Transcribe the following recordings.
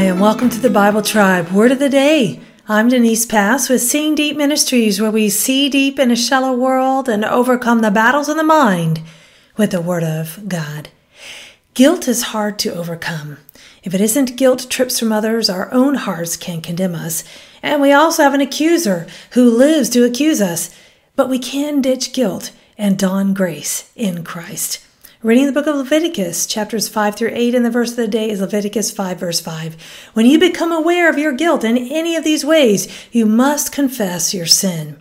Hi, and welcome to the Bible Tribe Word of the Day. I'm Denise Pass with Seeing Deep Ministries, where we see deep in a shallow world and overcome the battles of the mind with the Word of God. Guilt is hard to overcome. If it isn't guilt trips from others, our own hearts can condemn us. And we also have an accuser who lives to accuse us. But we can ditch guilt and don grace in Christ. Reading the book of Leviticus, chapters 5 through 8, and the verse of the day is Leviticus 5, verse 5. When you become aware of your guilt in any of these ways, you must confess your sin.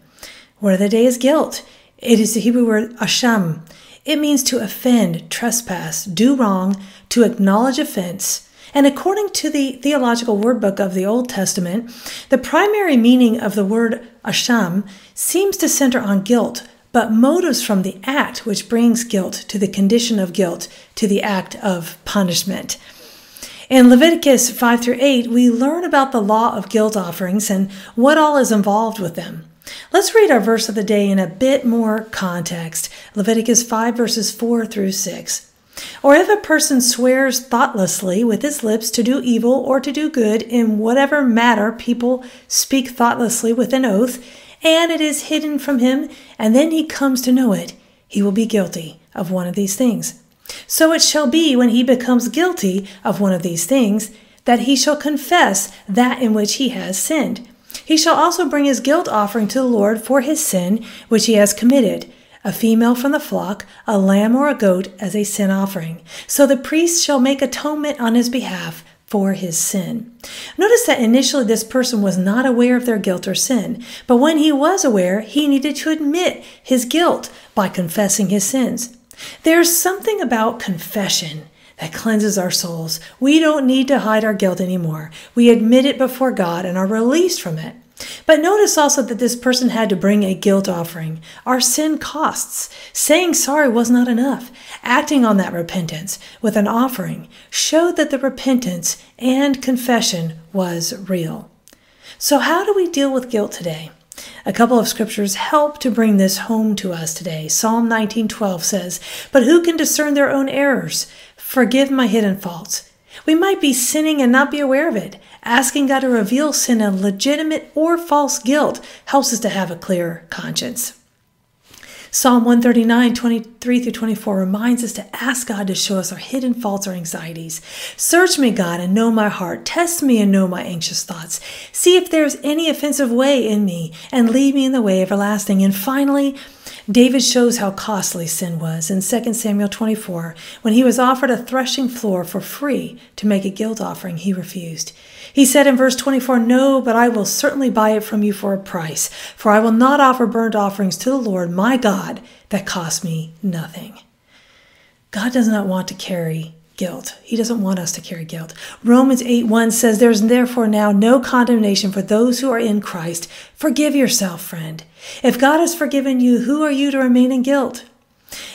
Word of the day is guilt. It is the Hebrew word asham. It means to offend, trespass, do wrong, to acknowledge offense. And according to the Theological Word Book of the Old Testament, the primary meaning of the word asham seems to center on guilt, but motives from the act which brings guilt to the condition of guilt to the act of punishment. In Leviticus 5 through 8, we learn about the law of guilt offerings and what all is involved with them. Let's read our verse of the day in a bit more context Leviticus 5, verses 4 through 6. Or if a person swears thoughtlessly with his lips to do evil or to do good in whatever matter people speak thoughtlessly with an oath, and it is hidden from him, and then he comes to know it, he will be guilty of one of these things. So it shall be when he becomes guilty of one of these things, that he shall confess that in which he has sinned. He shall also bring his guilt offering to the Lord for his sin which he has committed, a female from the flock, a lamb or a goat as a sin offering. So the priest shall make atonement on his behalf for his sin. Notice that initially this person was not aware of their guilt or sin, but when he was aware, he needed to admit his guilt by confessing his sins. There's something about confession that cleanses our souls. We don't need to hide our guilt anymore. We admit it before God and are released from it. But notice also that this person had to bring a guilt offering. Our sin costs. Saying sorry was not enough. Acting on that repentance with an offering showed that the repentance and confession was real. So, how do we deal with guilt today? A couple of scriptures help to bring this home to us today. Psalm 19:12 says, "But who can discern their own errors? Forgive my hidden faults." We might be sinning and not be aware of it. Asking God to reveal sin and legitimate or false guilt helps us to have a clear conscience. Psalm 139, 23 through 24 reminds us to ask God to show us our hidden faults or anxieties. Search me, God, and know my heart. Test me and know my anxious thoughts. See if there is any offensive way in me, and lead me in the way everlasting. And finally, David shows how costly sin was in 2 Samuel 24. When he was offered a threshing floor for free to make a guilt offering, he refused. He said in verse 24, No, but I will certainly buy it from you for a price, for I will not offer burnt offerings to the Lord my God that cost me nothing. God does not want to carry guilt. He doesn't want us to carry guilt. Romans 8 1 says, There's therefore now no condemnation for those who are in Christ. Forgive yourself, friend. If God has forgiven you, who are you to remain in guilt?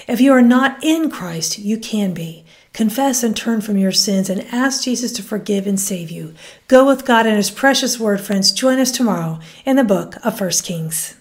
If you are not in Christ, you can be. Confess and turn from your sins and ask Jesus to forgive and save you. Go with God and His precious word, friends. Join us tomorrow in the book of 1 Kings.